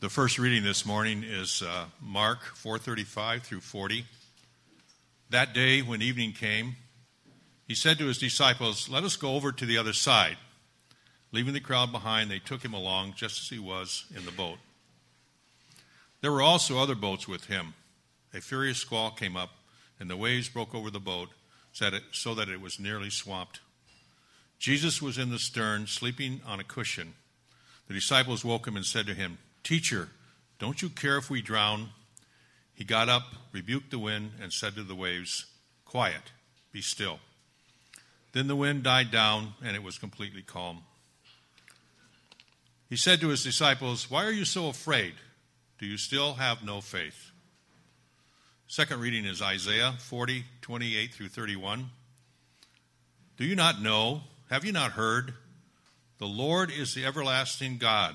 The first reading this morning is uh, Mark 4:35 through 40. That day when evening came, he said to his disciples, "Let us go over to the other side." Leaving the crowd behind, they took him along just as he was in the boat. There were also other boats with him. A furious squall came up, and the waves broke over the boat so that it was nearly swamped. Jesus was in the stern, sleeping on a cushion. The disciples woke him and said to him, Teacher, don't you care if we drown? He got up, rebuked the wind, and said to the waves, Quiet, be still. Then the wind died down, and it was completely calm. He said to his disciples, Why are you so afraid? Do you still have no faith? Second reading is Isaiah 40, 28 through 31. Do you not know? Have you not heard? The Lord is the everlasting God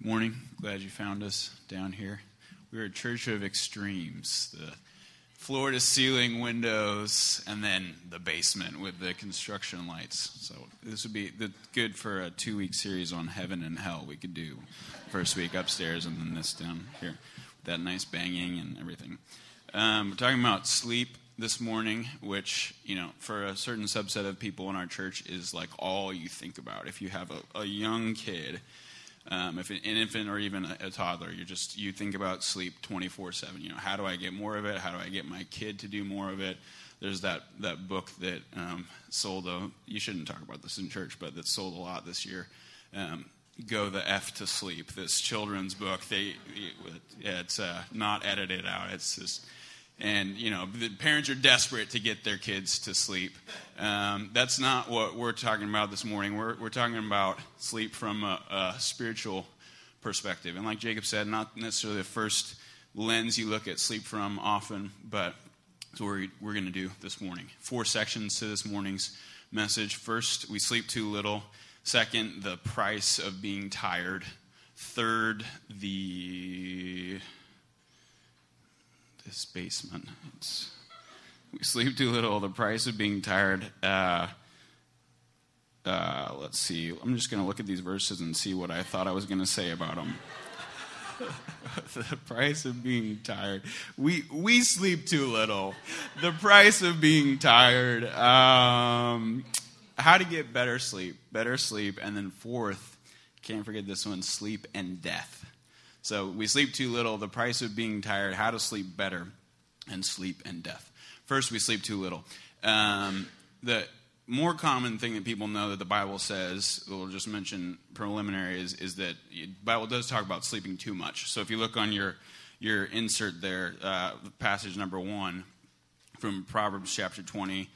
Good morning. Glad you found us down here. We're a church of extremes the floor to ceiling windows, and then the basement with the construction lights. So, this would be good for a two week series on heaven and hell. We could do first week upstairs and then this down here with that nice banging and everything. Um, we're talking about sleep this morning, which, you know, for a certain subset of people in our church is like all you think about. If you have a, a young kid, um, if an infant or even a, a, toddler, you just you think about sleep 24/7. You know, how do I get more of it? How do I get my kid to do more of it? There's that that book that um, sold a. You shouldn't talk about this in church, but that sold a lot this year. Um, Go the F to Sleep. This children's book. They it's uh, not edited out. It's just and you know the parents are desperate to get their kids to sleep. Um, that's not what we're talking about this morning. We're, we're talking about sleep from a, a, spiritual perspective. And like jacob said not necessarily the first lens you look at sleep from often but that's what we're, we're going to do this morning. Four sections to this morning's message. First we sleep too little. Second the price of being tired. Third the this basement. It's, we sleep too little. The price of being tired. Uh, uh, let's see. I'm just going to look at these verses and see what I thought I was going to say about them. the price of being tired. We we sleep too little. The price of being tired. Um, how to get better sleep. Better sleep, and then fourth, can't forget this one: sleep and death. So we sleep too little, the price of being tired, how to sleep better, and sleep and death. First, we sleep too little. Um, the more common thing that people know that the Bible says, we'll just mention preliminary, is, is that the Bible does talk about sleeping too much. So if you look on your, your insert there, uh, passage number one from Proverbs chapter 20,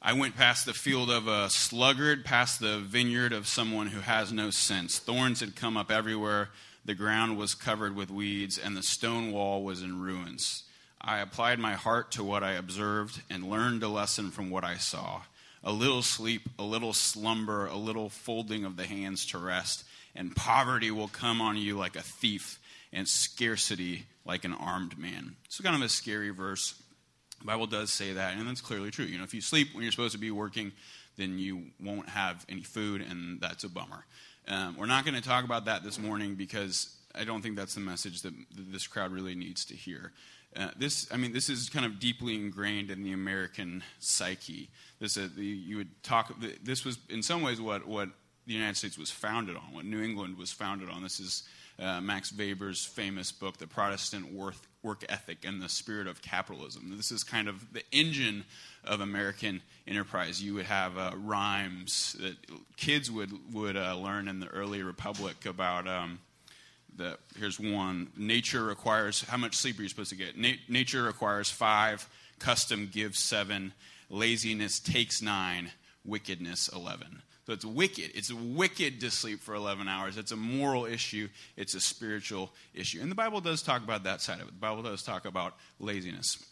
I went past the field of a sluggard, past the vineyard of someone who has no sense. Thorns had come up everywhere the ground was covered with weeds, and the stone wall was in ruins. I applied my heart to what I observed and learned a lesson from what I saw. A little sleep, a little slumber, a little folding of the hands to rest, and poverty will come on you like a thief, and scarcity like an armed man. It's kind of a scary verse. The Bible does say that, and that's clearly true. You know, if you sleep when you're supposed to be working, then you won't have any food, and that's a bummer. Um, we're not going to talk about that this morning because I don't think that's the message that this crowd really needs to hear. Uh, this, I mean, this is kind of deeply ingrained in the American psyche. This, uh, you would talk. This was, in some ways, what what the United States was founded on. What New England was founded on. This is uh, Max Weber's famous book, The Protestant Worth, Work Ethic and the Spirit of Capitalism. This is kind of the engine of American enterprise. You would have uh, rhymes that kids would, would uh, learn in the early republic about. Um, the, here's one nature requires how much sleep are you supposed to get Na- nature requires five custom gives seven laziness takes nine wickedness 11 So it's wicked. It's wicked to sleep for 11 hours. It's a moral issue, it's a spiritual issue. And the Bible does talk about that side of it. The Bible does talk about laziness.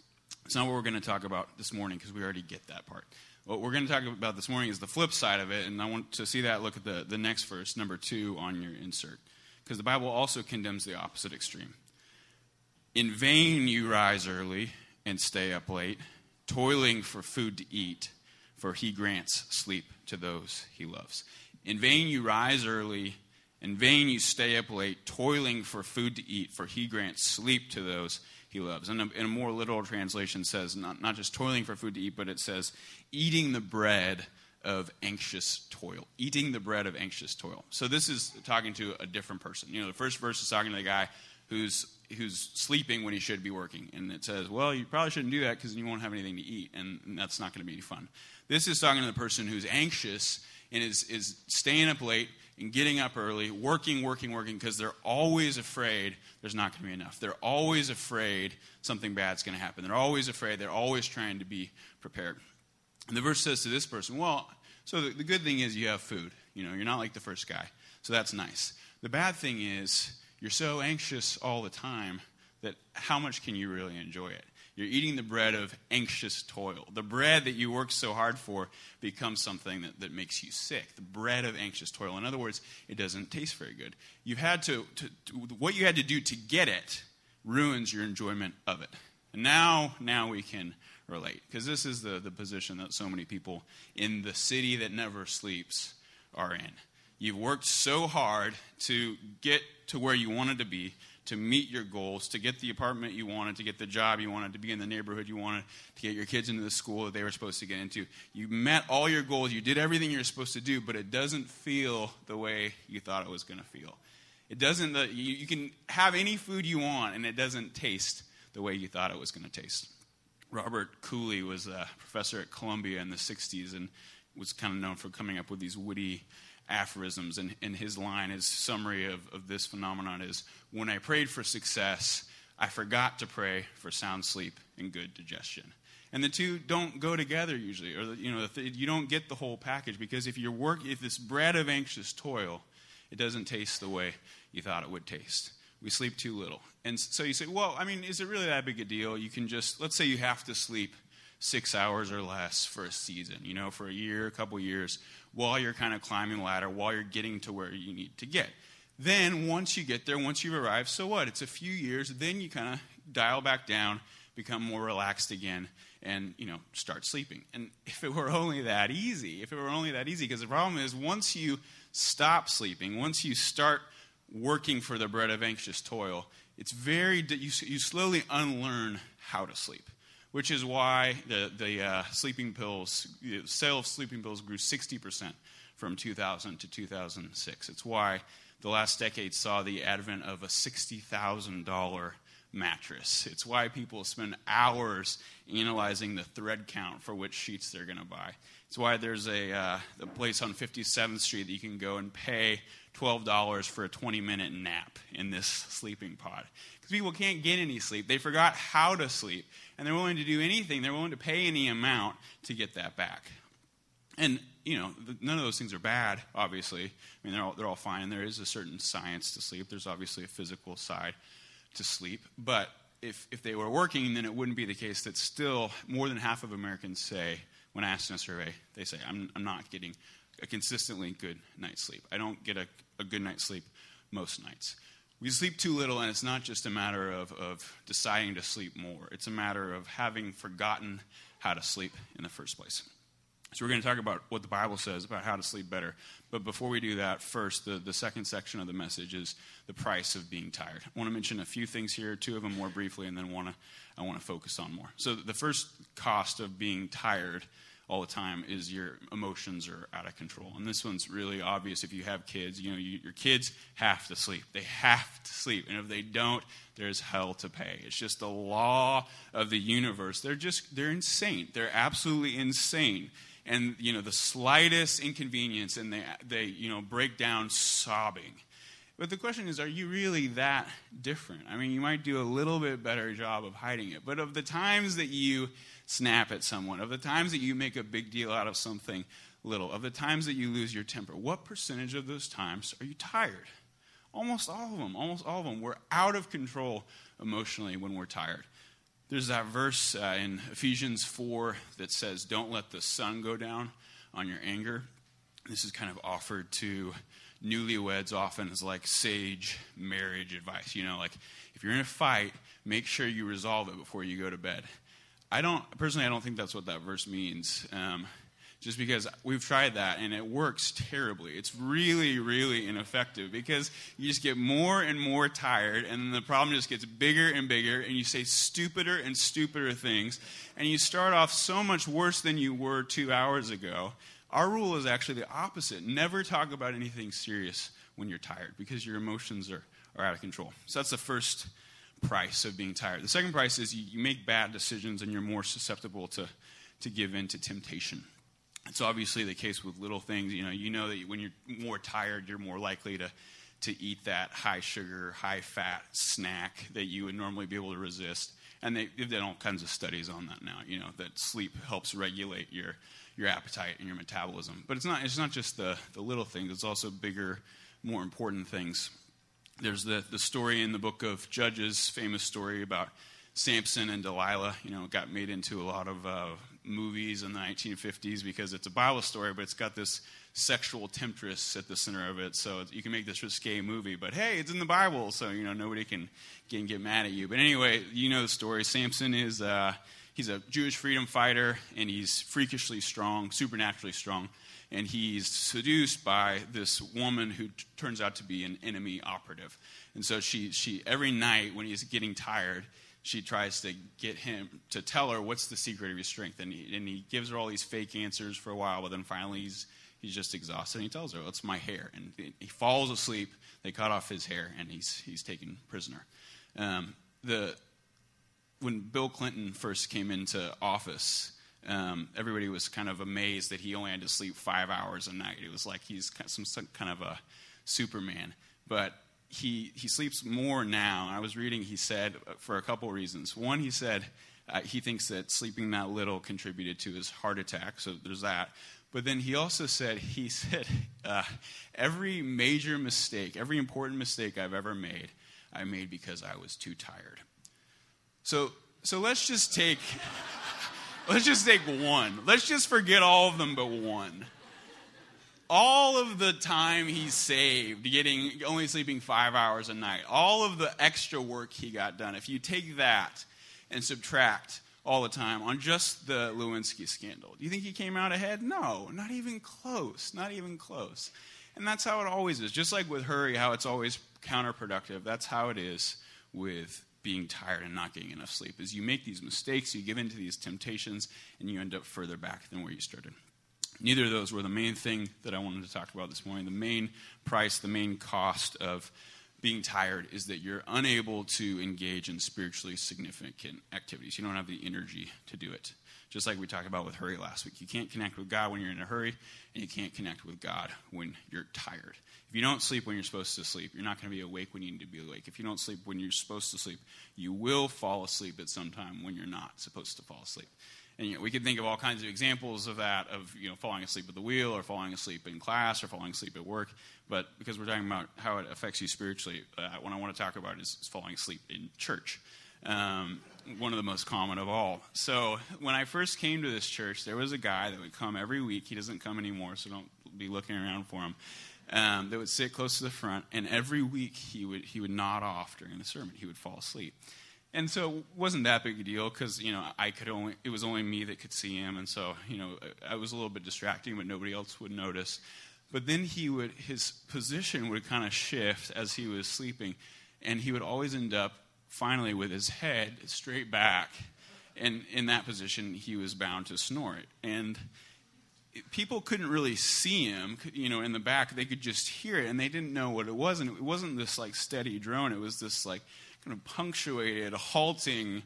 It's not what we're going to talk about this morning because we already get that part. What we're going to talk about this morning is the flip side of it, and I want to see that. Look at the, the next verse, number two on your insert. Because the Bible also condemns the opposite extreme. In vain you rise early and stay up late, toiling for food to eat, for he grants sleep to those he loves. In vain you rise early, in vain you stay up late, toiling for food to eat, for he grants sleep to those he loves. And a, and a more literal translation says not, not just toiling for food to eat, but it says eating the bread of anxious toil. Eating the bread of anxious toil. So this is talking to a different person. You know, the first verse is talking to the guy who's who's sleeping when he should be working, and it says, "Well, you probably shouldn't do that because you won't have anything to eat, and, and that's not going to be any fun." This is talking to the person who's anxious and is is staying up late and getting up early, working, working, working, because they're always afraid there's not going to be enough. They're always afraid something bad's going to happen. They're always afraid. They're always trying to be prepared. And the verse says to this person, well, so the, the good thing is you have food. You know, you're not like the first guy. So that's nice. The bad thing is you're so anxious all the time that how much can you really enjoy it? You're eating the bread of anxious toil. The bread that you work so hard for becomes something that, that makes you sick. The bread of anxious toil. In other words, it doesn't taste very good. You had to, to, to what you had to do to get it ruins your enjoyment of it. And now, now we can relate. Because this is the, the position that so many people in the city that never sleeps are in. You've worked so hard to get to where you wanted to be to meet your goals, to get the apartment you wanted, to get the job you wanted, to be in the neighborhood you wanted, to get your kids into the school that they were supposed to get into. You met all your goals, you did everything you're supposed to do, but it doesn't feel the way you thought it was going to feel. It doesn't, you, you can have any food you want, and it doesn't taste the way you thought it was going to taste. Robert Cooley was a professor at Columbia in the 60s and was kind of known for coming up with these witty aphorisms. And, and his line, his summary of, of this phenomenon is When I prayed for success, I forgot to pray for sound sleep and good digestion. And the two don't go together usually, or you know, you don't get the whole package because if your work, if this bread of anxious toil, it doesn't taste the way you thought it would taste. We sleep too little, and so you say, well, I mean, is it really that big a deal? You can just let's say you have to sleep six hours or less for a season, you know, for a year, a couple years while you're kind of climbing the ladder, while you're getting to where you need to get. Then, once you get there, once you've arrived, so what? It's a few years. Then you kind of dial back down, become more relaxed again, and you know start sleeping. And if it were only that easy, if it were only that easy, because the problem is once you stop sleeping, once you start working for the bread of anxious toil, it's very you, you slowly unlearn how to sleep which is why the, the uh, sleeping pills, the sale of sleeping pills grew 60% from 2000 to 2006. It's why the last decade saw the advent of a $60,000 mattress. It's why people spend hours analyzing the thread count for which sheets they're going to buy. It's why there's a, uh, a place on 57th Street that you can go and pay $12 for a 20 minute nap in this sleeping pod. Because people can't get any sleep. They forgot how to sleep and they're willing to do anything, they're willing to pay any amount to get that back. And, you know, none of those things are bad, obviously. I mean, they're all, they're all fine. There is a certain science to sleep, there's obviously a physical side to sleep. But if, if they were working, then it wouldn't be the case that still more than half of Americans say, when asked in a survey, they say, I'm, I'm not getting a consistently good night's sleep. I don't get a, a good night's sleep most nights. We sleep too little, and it's not just a matter of, of deciding to sleep more. It's a matter of having forgotten how to sleep in the first place. So, we're going to talk about what the Bible says about how to sleep better. But before we do that, first, the, the second section of the message is the price of being tired. I want to mention a few things here, two of them more briefly, and then want to, I want to focus on more. So, the first cost of being tired all the time is your emotions are out of control. And this one's really obvious if you have kids. You know, you, your kids have to sleep. They have to sleep. And if they don't, there's hell to pay. It's just the law of the universe. They're just, they're insane. They're absolutely insane. And, you know, the slightest inconvenience and they, they, you know, break down sobbing. But the question is, are you really that different? I mean, you might do a little bit better job of hiding it. But of the times that you snap at someone, of the times that you make a big deal out of something little, of the times that you lose your temper, what percentage of those times are you tired? Almost all of them, almost all of them. We're out of control emotionally when we're tired. There's that verse uh, in Ephesians 4 that says, Don't let the sun go down on your anger. This is kind of offered to newlyweds often as like sage marriage advice. You know, like if you're in a fight, make sure you resolve it before you go to bed. I don't, personally, I don't think that's what that verse means. Um, just because we've tried that and it works terribly. It's really, really ineffective because you just get more and more tired, and then the problem just gets bigger and bigger, and you say stupider and stupider things, and you start off so much worse than you were two hours ago. Our rule is actually the opposite never talk about anything serious when you're tired because your emotions are, are out of control. So that's the first price of being tired. The second price is you, you make bad decisions and you're more susceptible to, to give in to temptation. It's obviously the case with little things. You know, you know that when you're more tired, you're more likely to to eat that high sugar, high fat snack that you would normally be able to resist. And they, they've done all kinds of studies on that now. You know that sleep helps regulate your your appetite and your metabolism. But it's not it's not just the the little things. It's also bigger, more important things. There's the the story in the book of Judges, famous story about Samson and Delilah. You know, got made into a lot of uh, movies in the 1950s because it's a Bible story, but it's got this sexual temptress at the center of it. So you can make this risque movie, but hey, it's in the Bible, so you know nobody can, can get mad at you. But anyway, you know the story. Samson is uh, he's a Jewish freedom fighter, and he's freakishly strong, supernaturally strong. And he's seduced by this woman who t- turns out to be an enemy operative. And so she, she every night when he's getting tired, she tries to get him to tell her what's the secret of your strength. And he, and he gives her all these fake answers for a while, but then finally he's, he's just exhausted. And he tells her, well, It's my hair. And he falls asleep. They cut off his hair, and he's, he's taken prisoner. Um, the, when Bill Clinton first came into office, um, everybody was kind of amazed that he only had to sleep five hours a night. It was like he's some, some kind of a Superman. But he, he sleeps more now. I was reading, he said, for a couple reasons. One, he said uh, he thinks that sleeping that little contributed to his heart attack, so there's that. But then he also said, he said, uh, every major mistake, every important mistake I've ever made, I made because I was too tired. So, so let's just take, let's just take one. Let's just forget all of them but one. All of the time he saved getting only sleeping five hours a night all of the extra work he got done if you take that and subtract all the time on just the lewinsky scandal do you think he came out ahead? No not even close not even close. And that's how it always is. Just like with hurry how it's always counterproductive. That's how it is with being tired and not getting enough sleep is you make these mistakes you give in to these temptations and you end up further back than where you started Neither of those were the main thing that I wanted to talk about this morning. The main price, the main cost of being tired is that you're unable to engage in spiritually significant activities. You don't have the energy to do it. Just like we talked about with hurry last week. You can't connect with God when you're in a hurry, and you can't connect with God when you're tired. If you don't sleep when you're supposed to sleep, you're not going to be awake when you need to be awake. If you don't sleep when you're supposed to sleep, you will fall asleep at some time when you're not supposed to fall asleep. And you know, we could think of all kinds of examples of that, of you know, falling asleep at the wheel, or falling asleep in class, or falling asleep at work. But because we're talking about how it affects you spiritually, uh, what I want to talk about is, is falling asleep in church. Um, one of the most common of all. So when I first came to this church, there was a guy that would come every week. He doesn't come anymore, so don't be looking around for him. Um, that would sit close to the front, and every week he would he would nod off during the sermon. He would fall asleep and so it wasn't that big a deal because you know I could only it was only me that could see him, and so you know I was a little bit distracting, but nobody else would notice. But then he would his position would kind of shift as he was sleeping, and he would always end up finally with his head straight back, and in that position he was bound to snore. And people couldn't really see him, you know, in the back. They could just hear it, and they didn't know what it was. And it wasn't this like steady drone. It was this like kind of punctuated, halting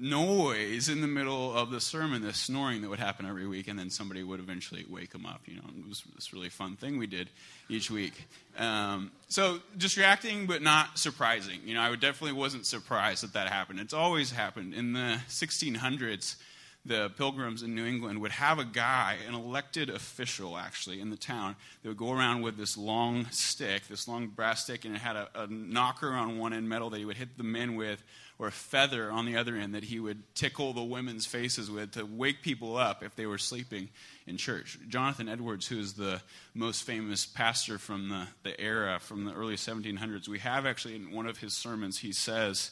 noise in the middle of the sermon, this snoring that would happen every week, and then somebody would eventually wake him up. You know, it was this really fun thing we did each week. Um, so distracting, but not surprising. You know, I definitely wasn't surprised that that happened. It's always happened in the 1600s. The pilgrims in New England would have a guy, an elected official actually in the town, that would go around with this long stick, this long brass stick, and it had a, a knocker on one end, metal that he would hit the men with, or a feather on the other end that he would tickle the women's faces with to wake people up if they were sleeping in church. Jonathan Edwards, who is the most famous pastor from the, the era, from the early 1700s, we have actually in one of his sermons, he says,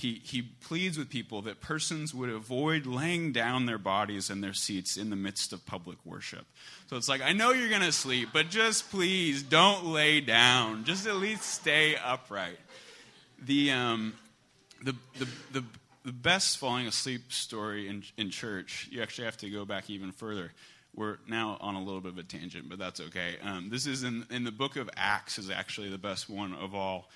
he, he pleads with people that persons would avoid laying down their bodies and their seats in the midst of public worship. So it's like, I know you're going to sleep, but just please don't lay down. Just at least stay upright. The, um, the, the, the, the best falling asleep story in, in church, you actually have to go back even further. We're now on a little bit of a tangent, but that's okay. Um, this is in, in the book of Acts, is actually the best one of all.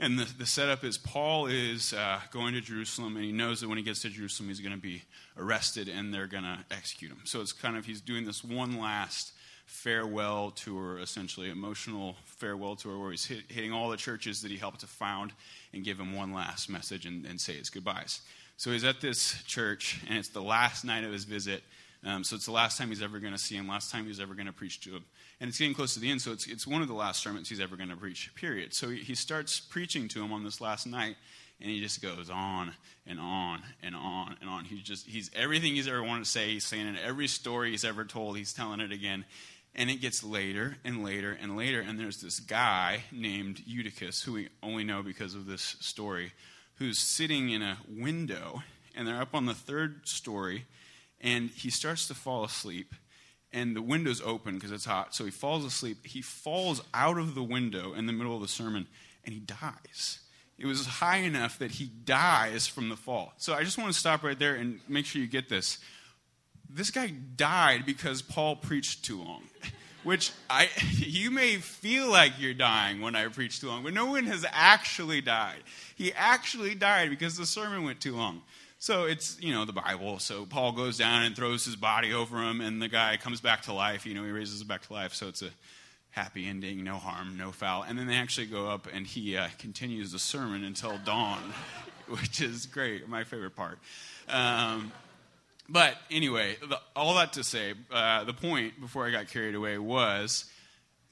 And the, the setup is Paul is uh, going to Jerusalem, and he knows that when he gets to Jerusalem, he's going to be arrested and they're going to execute him. So it's kind of, he's doing this one last farewell tour, essentially, emotional farewell tour, where he's hit, hitting all the churches that he helped to found and give them one last message and, and say his goodbyes. So he's at this church, and it's the last night of his visit. Um, so it's the last time he's ever going to see him, last time he's ever going to preach to him. And it's getting close to the end, so it's, it's one of the last sermons he's ever going to preach, period. So he, he starts preaching to him on this last night, and he just goes on and on and on and on. He's just, he's everything he's ever wanted to say, he's saying it. Every story he's ever told, he's telling it again. And it gets later and later and later, and there's this guy named Eutychus, who we only know because of this story, who's sitting in a window, and they're up on the third story, and he starts to fall asleep, and the window's open because it's hot, so he falls asleep. He falls out of the window in the middle of the sermon, and he dies. It was high enough that he dies from the fall. So I just want to stop right there and make sure you get this this guy died because Paul preached too long. Which I, you may feel like you're dying when I preach too long, but no one has actually died. He actually died because the sermon went too long. So it's, you know, the Bible. So Paul goes down and throws his body over him, and the guy comes back to life. You know, he raises him back to life. So it's a happy ending, no harm, no foul. And then they actually go up and he uh, continues the sermon until dawn, which is great, my favorite part. Um, but anyway, the, all that to say, uh, the point before I got carried away was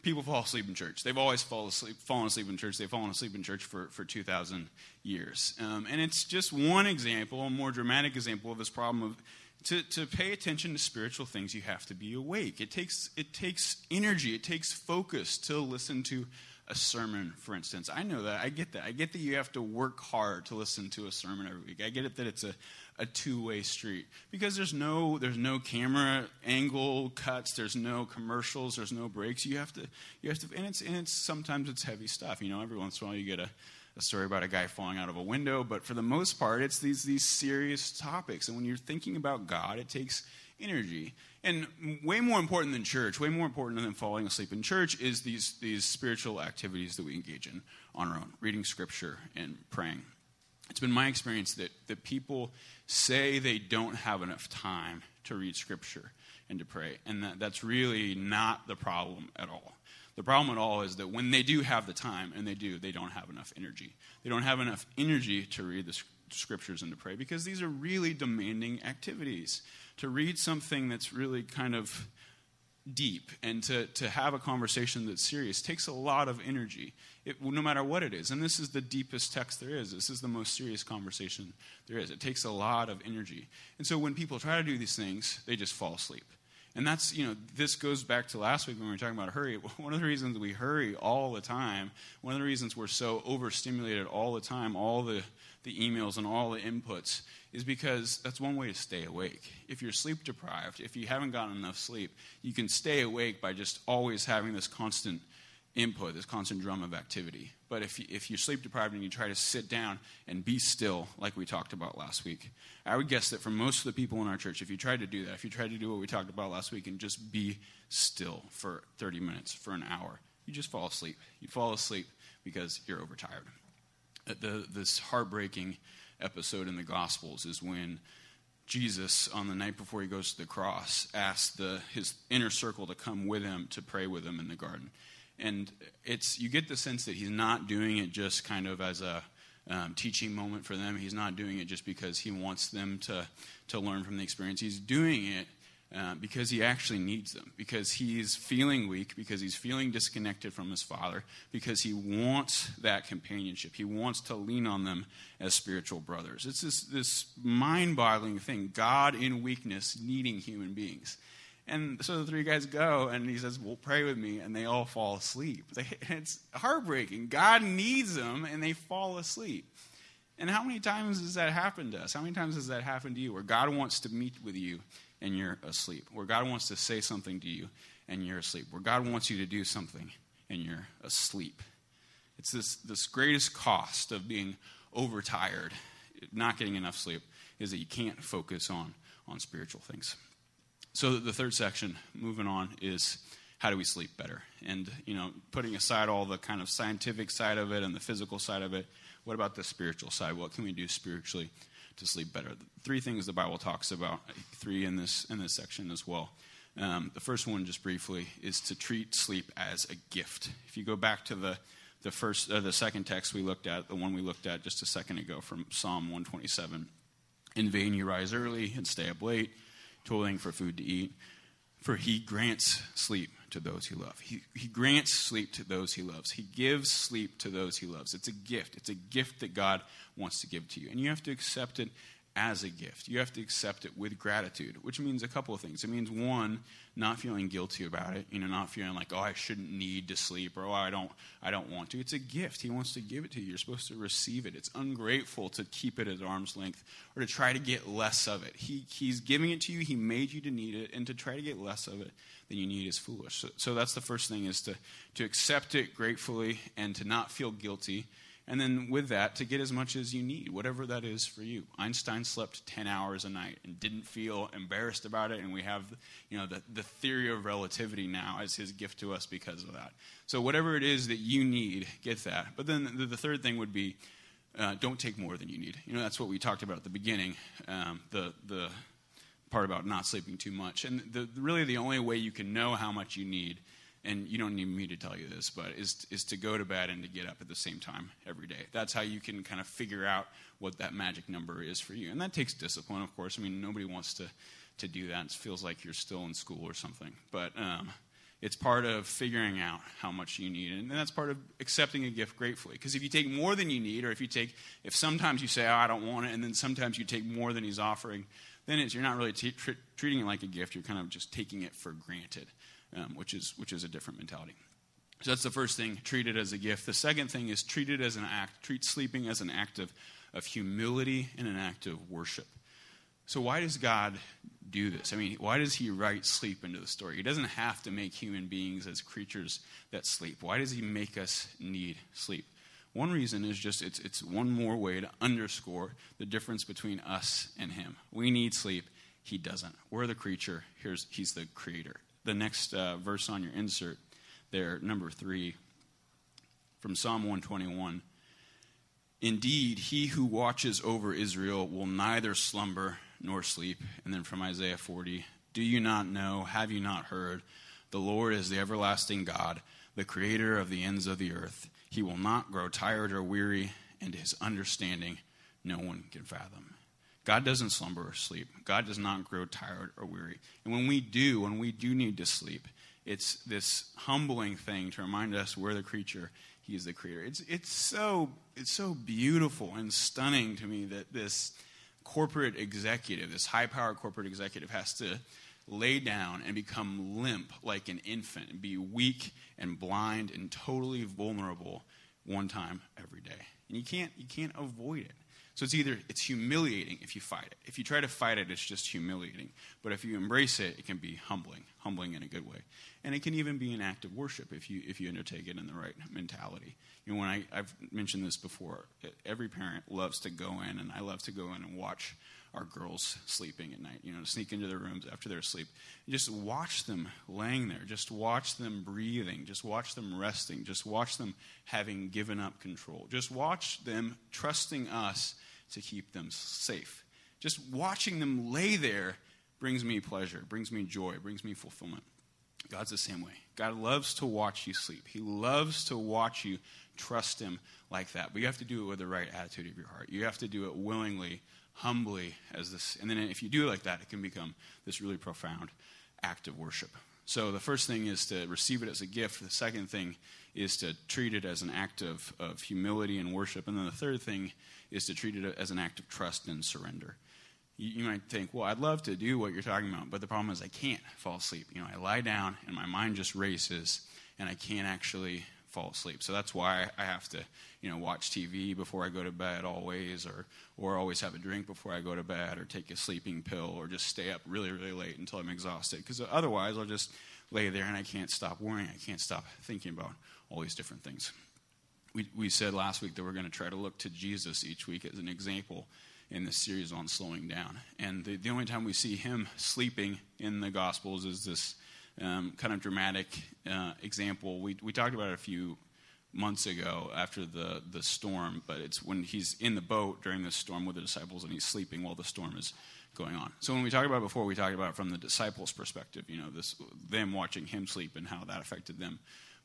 people fall asleep in church. They've always fall asleep, fallen asleep in church. They've fallen asleep in church for, for 2,000 years. Um, and it's just one example, a more dramatic example of this problem of to, to pay attention to spiritual things, you have to be awake. It takes, it takes energy, it takes focus to listen to a sermon, for instance. I know that. I get that. I get that you have to work hard to listen to a sermon every week. I get it that it's a, a two-way street. Because there's no there's no camera angle cuts there's no commercials there's no breaks. You have to you have to and it's and it's sometimes it's heavy stuff. You know every once in a while you get a, a story about a guy falling out of a window but for the most part it's these these serious topics. And when you're thinking about god it takes energy. And way more important than church way more important than falling asleep in church is these these spiritual activities that we engage in on our own. Reading scripture and praying it's been my experience that, that people say they don't have enough time to read Scripture and to pray. And that, that's really not the problem at all. The problem at all is that when they do have the time, and they do, they don't have enough energy. They don't have enough energy to read the scriptures and to pray because these are really demanding activities. To read something that's really kind of deep and to, to have a conversation that's serious takes a lot of energy, it, no matter what it is. And this is the deepest text there is. This is the most serious conversation there is. It takes a lot of energy. And so when people try to do these things, they just fall asleep. And that's, you know, this goes back to last week when we were talking about hurry. One of the reasons we hurry all the time, one of the reasons we're so overstimulated all the time, all the, the emails and all the inputs, is because that's one way to stay awake. If you're sleep deprived, if you haven't gotten enough sleep, you can stay awake by just always having this constant input, this constant drum of activity. But if, you, if you're sleep deprived and you try to sit down and be still, like we talked about last week, I would guess that for most of the people in our church, if you tried to do that, if you tried to do what we talked about last week and just be still for 30 minutes, for an hour, you just fall asleep. You fall asleep because you're overtired. The, this heartbreaking episode in the Gospels is when Jesus, on the night before he goes to the cross, asks the, his inner circle to come with him to pray with him in the garden. And it's, you get the sense that he's not doing it just kind of as a, um, teaching moment for them. He's not doing it just because he wants them to, to learn from the experience. He's doing it uh, because he actually needs them, because he's feeling weak, because he's feeling disconnected from his father, because he wants that companionship. He wants to lean on them as spiritual brothers. It's this, this mind boggling thing God in weakness needing human beings. And so the three guys go, and he says, Well, pray with me. And they all fall asleep. It's heartbreaking. God needs them, and they fall asleep. And how many times has that happened to us? How many times has that happened to you where God wants to meet with you and you're asleep? Where God wants to say something to you and you're asleep? Where God wants you to do something and you're asleep? It's this, this greatest cost of being overtired, not getting enough sleep, is that you can't focus on, on spiritual things. So the third section, moving on, is how do we sleep better? And you know, putting aside all the kind of scientific side of it and the physical side of it, what about the spiritual side? What can we do spiritually to sleep better? Three things the Bible talks about. Three in this in this section as well. Um, the first one, just briefly, is to treat sleep as a gift. If you go back to the the first, uh, the second text we looked at, the one we looked at just a second ago from Psalm 127. In vain you rise early and stay up late toiling for food to eat, for he grants sleep to those he loves. He, he grants sleep to those he loves. He gives sleep to those he loves. It's a gift. It's a gift that God wants to give to you. And you have to accept it as a gift. You have to accept it with gratitude, which means a couple of things. It means one, not feeling guilty about it, you know, not feeling like, oh, I shouldn't need to sleep or oh, I don't I don't want to. It's a gift. He wants to give it to you. You're supposed to receive it. It's ungrateful to keep it at arm's length or to try to get less of it. He he's giving it to you. He made you to need it, and to try to get less of it than you need is foolish. So, so that's the first thing is to to accept it gratefully and to not feel guilty and then with that, to get as much as you need, whatever that is for you. Einstein slept 10 hours a night and didn't feel embarrassed about it. And we have, you know, the, the theory of relativity now as his gift to us because of that. So whatever it is that you need, get that. But then the, the third thing would be uh, don't take more than you need. You know, that's what we talked about at the beginning, um, the, the part about not sleeping too much. And the, really the only way you can know how much you need – and you don't need me to tell you this, but is, is to go to bed and to get up at the same time every day. That's how you can kind of figure out what that magic number is for you. And that takes discipline, of course. I mean, nobody wants to, to do that. It feels like you're still in school or something. But um, it's part of figuring out how much you need. And that's part of accepting a gift gratefully. Because if you take more than you need, or if you take, if sometimes you say, oh, I don't want it, and then sometimes you take more than he's offering, then it's, you're not really t- tr- treating it like a gift. You're kind of just taking it for granted um, which, is, which is a different mentality. So that's the first thing, treat it as a gift. The second thing is treat it as an act. Treat sleeping as an act of, of humility and an act of worship. So, why does God do this? I mean, why does He write sleep into the story? He doesn't have to make human beings as creatures that sleep. Why does He make us need sleep? One reason is just it's, it's one more way to underscore the difference between us and Him. We need sleep, He doesn't. We're the creature, Here's, He's the creator the next uh, verse on your insert there, number three, from Psalm 121. Indeed, he who watches over Israel will neither slumber nor sleep. And then from Isaiah 40, do you not know, have you not heard? The Lord is the everlasting God, the creator of the ends of the earth. He will not grow tired or weary, and his understanding no one can fathom. God doesn't slumber or sleep. God does not grow tired or weary. And when we do, when we do need to sleep, it's this humbling thing to remind us we're the creature, He is the creator. It's, it's, so, it's so beautiful and stunning to me that this corporate executive, this high powered corporate executive, has to lay down and become limp like an infant and be weak and blind and totally vulnerable one time every day. And you can't, you can't avoid it. So it's either it's humiliating if you fight it. If you try to fight it, it's just humiliating. But if you embrace it, it can be humbling, humbling in a good way. And it can even be an act of worship if you if you undertake it in the right mentality. You know, when I, I've mentioned this before, every parent loves to go in, and I love to go in and watch our girls sleeping at night. You know, sneak into their rooms after they're asleep. just watch them laying there. Just watch them breathing. Just watch them resting. Just watch them having given up control. Just watch them trusting us to keep them safe. Just watching them lay there brings me pleasure, brings me joy, brings me fulfillment. God's the same way. God loves to watch you sleep. He loves to watch you trust Him like that. But you have to do it with the right attitude of your heart. You have to do it willingly, humbly, as this. And then if you do like that, it can become this really profound act of worship. So the first thing is to receive it as a gift. The second thing is to treat it as an act of, of humility and worship. And then the third thing is to treat it as an act of trust and surrender. You, you might think, well, I'd love to do what you're talking about, but the problem is I can't fall asleep. You know, I lie down and my mind just races, and I can't actually fall asleep. So that's why I have to, you know, watch TV before I go to bed always, or or always have a drink before I go to bed, or take a sleeping pill, or just stay up really really late until I'm exhausted. Because otherwise, I'll just lay there and I can't stop worrying. I can't stop thinking about all these different things. We we said last week that we're going to try to look to Jesus each week as an example in this series on slowing down. And the, the only time we see him sleeping in the Gospels is this um, kind of dramatic uh, example. We, we talked about it a few months ago after the, the storm, but it's when he's in the boat during the storm with the disciples and he's sleeping while the storm is going on. So when we talked about before, we talked about from the disciples' perspective, you know, this, them watching him sleep and how that affected them.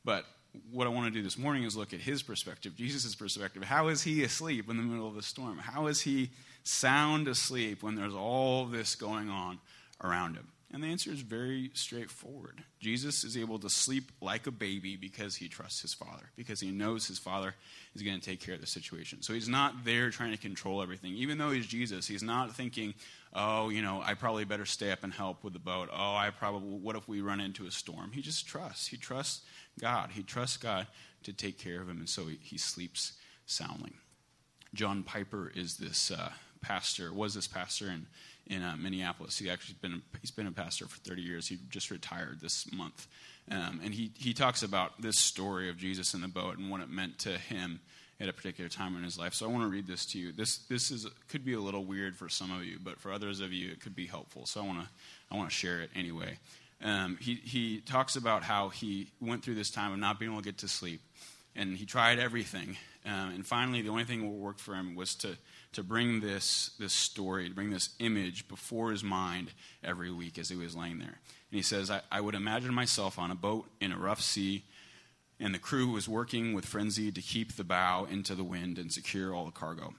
But what I want to do this morning is look at his perspective, Jesus' perspective. How is he asleep in the middle of the storm? How is he sound asleep when there's all this going on around him? And the answer is very straightforward. Jesus is able to sleep like a baby because he trusts his Father, because he knows his Father is going to take care of the situation. So he's not there trying to control everything. Even though he's Jesus, he's not thinking, oh, you know, I probably better stay up and help with the boat. Oh, I probably, what if we run into a storm? He just trusts. He trusts God. He trusts God to take care of him, and so he, he sleeps soundly. John Piper is this uh, pastor, was this pastor in in uh, Minneapolis. He actually been he's been a pastor for 30 years. He just retired this month, um, and he he talks about this story of Jesus in the boat and what it meant to him at a particular time in his life. So I want to read this to you. This this is could be a little weird for some of you, but for others of you, it could be helpful. So I want to I want to share it anyway. Um, he he talks about how he went through this time of not being able to get to sleep, and he tried everything, um, and finally the only thing that worked for him was to to bring this, this story, to bring this image before his mind every week as he was laying there. And he says, I, I would imagine myself on a boat in a rough sea, and the crew was working with frenzy to keep the bow into the wind and secure all the cargo.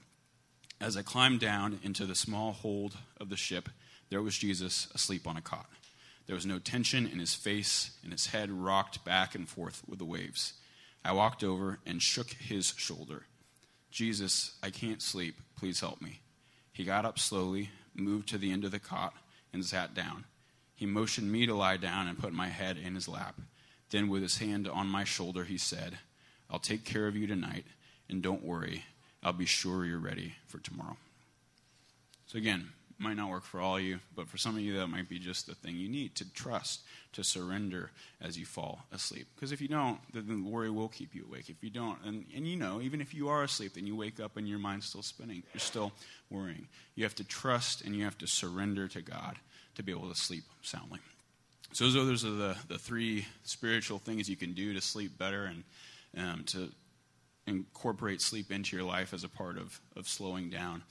As I climbed down into the small hold of the ship, there was Jesus asleep on a cot. There was no tension in his face, and his head rocked back and forth with the waves. I walked over and shook his shoulder. Jesus, I can't sleep. Please help me. He got up slowly, moved to the end of the cot, and sat down. He motioned me to lie down and put my head in his lap. Then, with his hand on my shoulder, he said, I'll take care of you tonight, and don't worry, I'll be sure you're ready for tomorrow. So, again, might not work for all of you, but for some of you, that might be just the thing you need to trust, to surrender as you fall asleep. Because if you don't, then the worry will keep you awake. If you don't, and, and you know, even if you are asleep, then you wake up and your mind's still spinning. You're still worrying. You have to trust and you have to surrender to God to be able to sleep soundly. So those are the, the three spiritual things you can do to sleep better and um, to incorporate sleep into your life as a part of, of slowing down.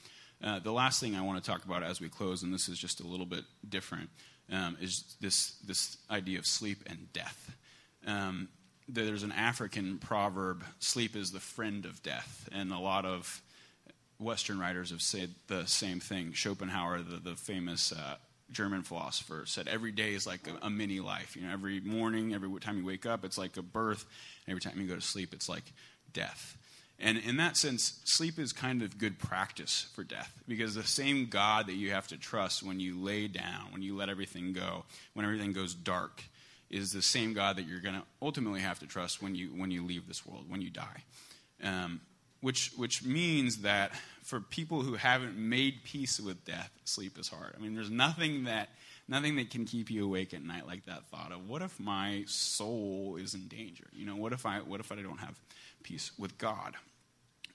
Uh, the last thing I want to talk about as we close, and this is just a little bit different, um, is this, this idea of sleep and death. Um, there's an African proverb sleep is the friend of death, and a lot of Western writers have said the same thing. Schopenhauer, the, the famous uh, German philosopher, said every day is like a, a, mini life. You know, every morning, every time you wake up, it's like a birth, every time you go to sleep, it's like death. And in that sense, sleep is kind of good practice for death because the same God that you have to trust when you lay down, when you let everything go, when everything goes dark, is the same God that you're going to ultimately have to trust when you, when you leave this world, when you die. Um, which, which means that for people who haven't made peace with death, sleep is hard. I mean, there's nothing that, nothing that can keep you awake at night like that thought of what if my soul is in danger? You know, what if I, what if I don't have peace with God?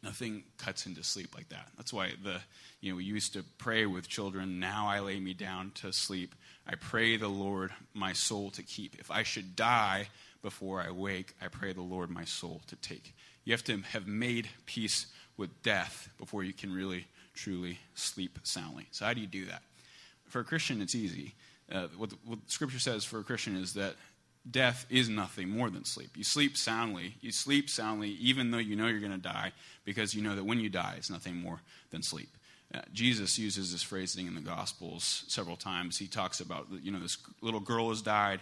Nothing cuts into sleep like that. That's why the you know we used to pray with children. Now I lay me down to sleep. I pray the Lord my soul to keep. If I should die before I wake, I pray the Lord my soul to take. You have to have made peace with death before you can really truly sleep soundly. So how do you do that? For a Christian, it's easy. Uh, what, the, what Scripture says for a Christian is that death is nothing more than sleep. You sleep soundly. You sleep soundly even though you know you're going to die because you know that when you die, it's nothing more than sleep. Uh, Jesus uses this phrasing in the Gospels several times. He talks about, you know, this little girl has died,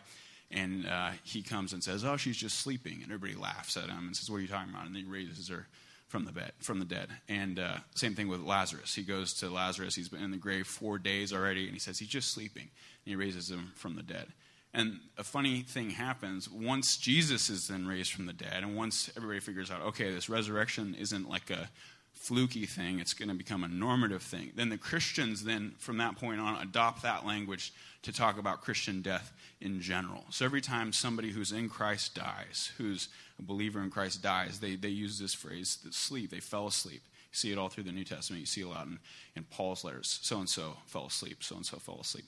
and uh, he comes and says, "Oh, she's just sleeping," and everybody laughs at him and says, "What are you talking about?" And then he raises her from the bed, from the dead. And uh, same thing with Lazarus. He goes to Lazarus. He's been in the grave four days already, and he says he's just sleeping. And he raises him from the dead. And a funny thing happens once Jesus is then raised from the dead, and once everybody figures out, okay, this resurrection isn't like a fluky thing, it's going to become a normative thing. Then the Christians, then from that point on, adopt that language to talk about Christian death in general. So every time somebody who's in Christ dies, who's a believer in Christ dies, they, they use this phrase, sleep. They fell asleep. You see it all through the New Testament. You see a lot in, in Paul's letters. So and so fell asleep. So and so fell asleep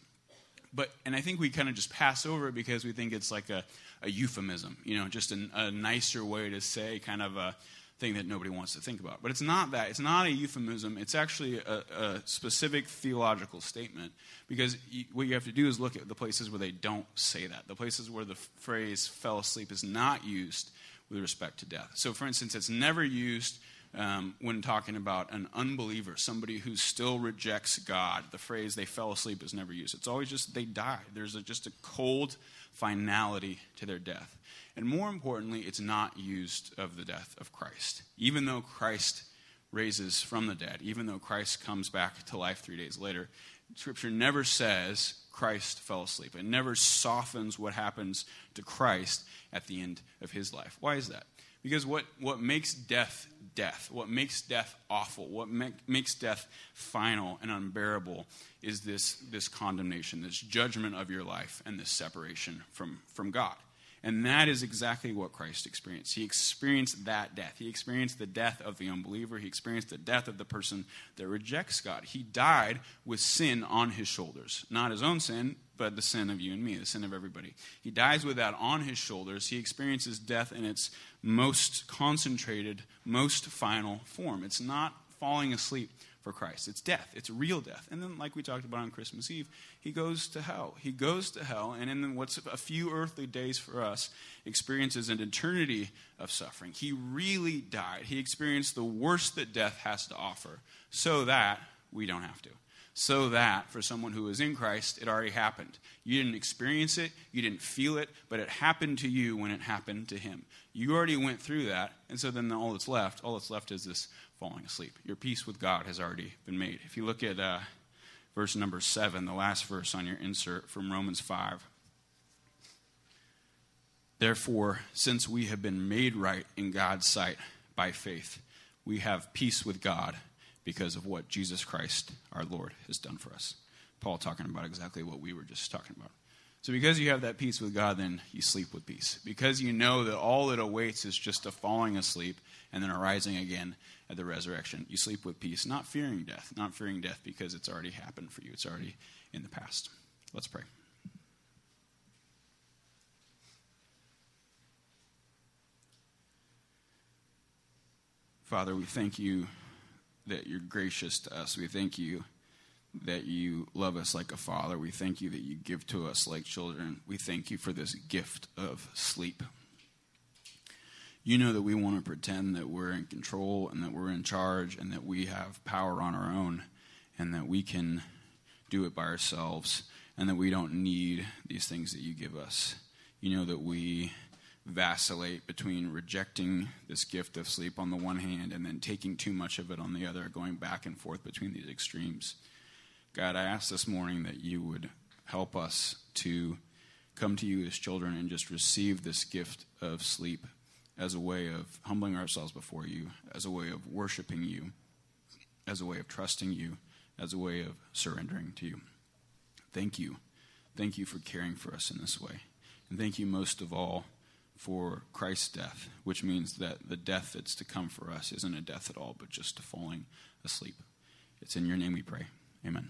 but and I think we kind of just pass over it because we think it's like a, a euphemism, you know, just a, a nicer way to say kind of a thing that nobody wants to think about. But it's not that. It's not a euphemism. It's actually a, a specific theological statement because you, what you have to do is look at the places where they don't say that, the places where the phrase fell asleep is not used with respect to death. So, for instance, it's never used um, when talking about an unbeliever, somebody who still rejects God. The phrase they fell asleep is never used. It's always just they die. There's a, just a cold finality to their death. And more importantly, it's not used of the death of Christ. Even though Christ raises from the dead, even though Christ comes back to life three days later, Scripture never says Christ fell asleep. It never softens what happens to Christ at the end of his life. Why is that? Because what, what makes death death, what makes death awful, what make, makes death final and unbearable is this, this condemnation, this judgment of your life, and this separation from, from God. And that is exactly what Christ experienced. He experienced that death. He experienced the death of the unbeliever. He experienced the death of the person that rejects God. He died with sin on his shoulders. Not his own sin, but the sin of you and me, the sin of everybody. He dies with that on his shoulders. He experiences death in its most concentrated, most final form. It's not falling asleep for Christ. It's death. It's real death. And then, like we talked about on Christmas Eve, he goes to hell. He goes to hell, and in what's a few earthly days for us, experiences an eternity of suffering. He really died. He experienced the worst that death has to offer, so that we don't have to so that for someone who is in Christ, it already happened. You didn't experience it, you didn't feel it, but it happened to you when it happened to him. You already went through that, and so then all that's left, all that's left is this falling asleep. Your peace with God has already been made. If you look at uh, verse number seven, the last verse on your insert from Romans 5. Therefore, since we have been made right in God's sight by faith, we have peace with God because of what Jesus Christ, our Lord, has done for us. Paul talking about exactly what we were just talking about. So, because you have that peace with God, then you sleep with peace. Because you know that all that awaits is just a falling asleep and then arising again at the resurrection, you sleep with peace, not fearing death, not fearing death because it's already happened for you, it's already in the past. Let's pray. Father, we thank you that you're gracious to us. We thank you that you love us like a father. We thank you that you give to us like children. We thank you for this gift of sleep. You know that we want to pretend that we're in control and that we're in charge and that we have power on our own and that we can do it by ourselves and that we don't need these things that you give us. You know that we vacillate between rejecting this gift of sleep on the one hand and then taking too much of it on the other, going back and forth between these extremes. God, I ask this morning that you would help us to come to you as children and just receive this gift of sleep as a way of humbling ourselves before you, as a way of worshiping you, as a way of trusting you, as a way of surrendering to you. Thank you. Thank you for caring for us in this way. And thank you most of all for Christ's death, which means that the death that's to come for us isn't a death at all, but just a falling asleep. It's in your name we pray. Amen.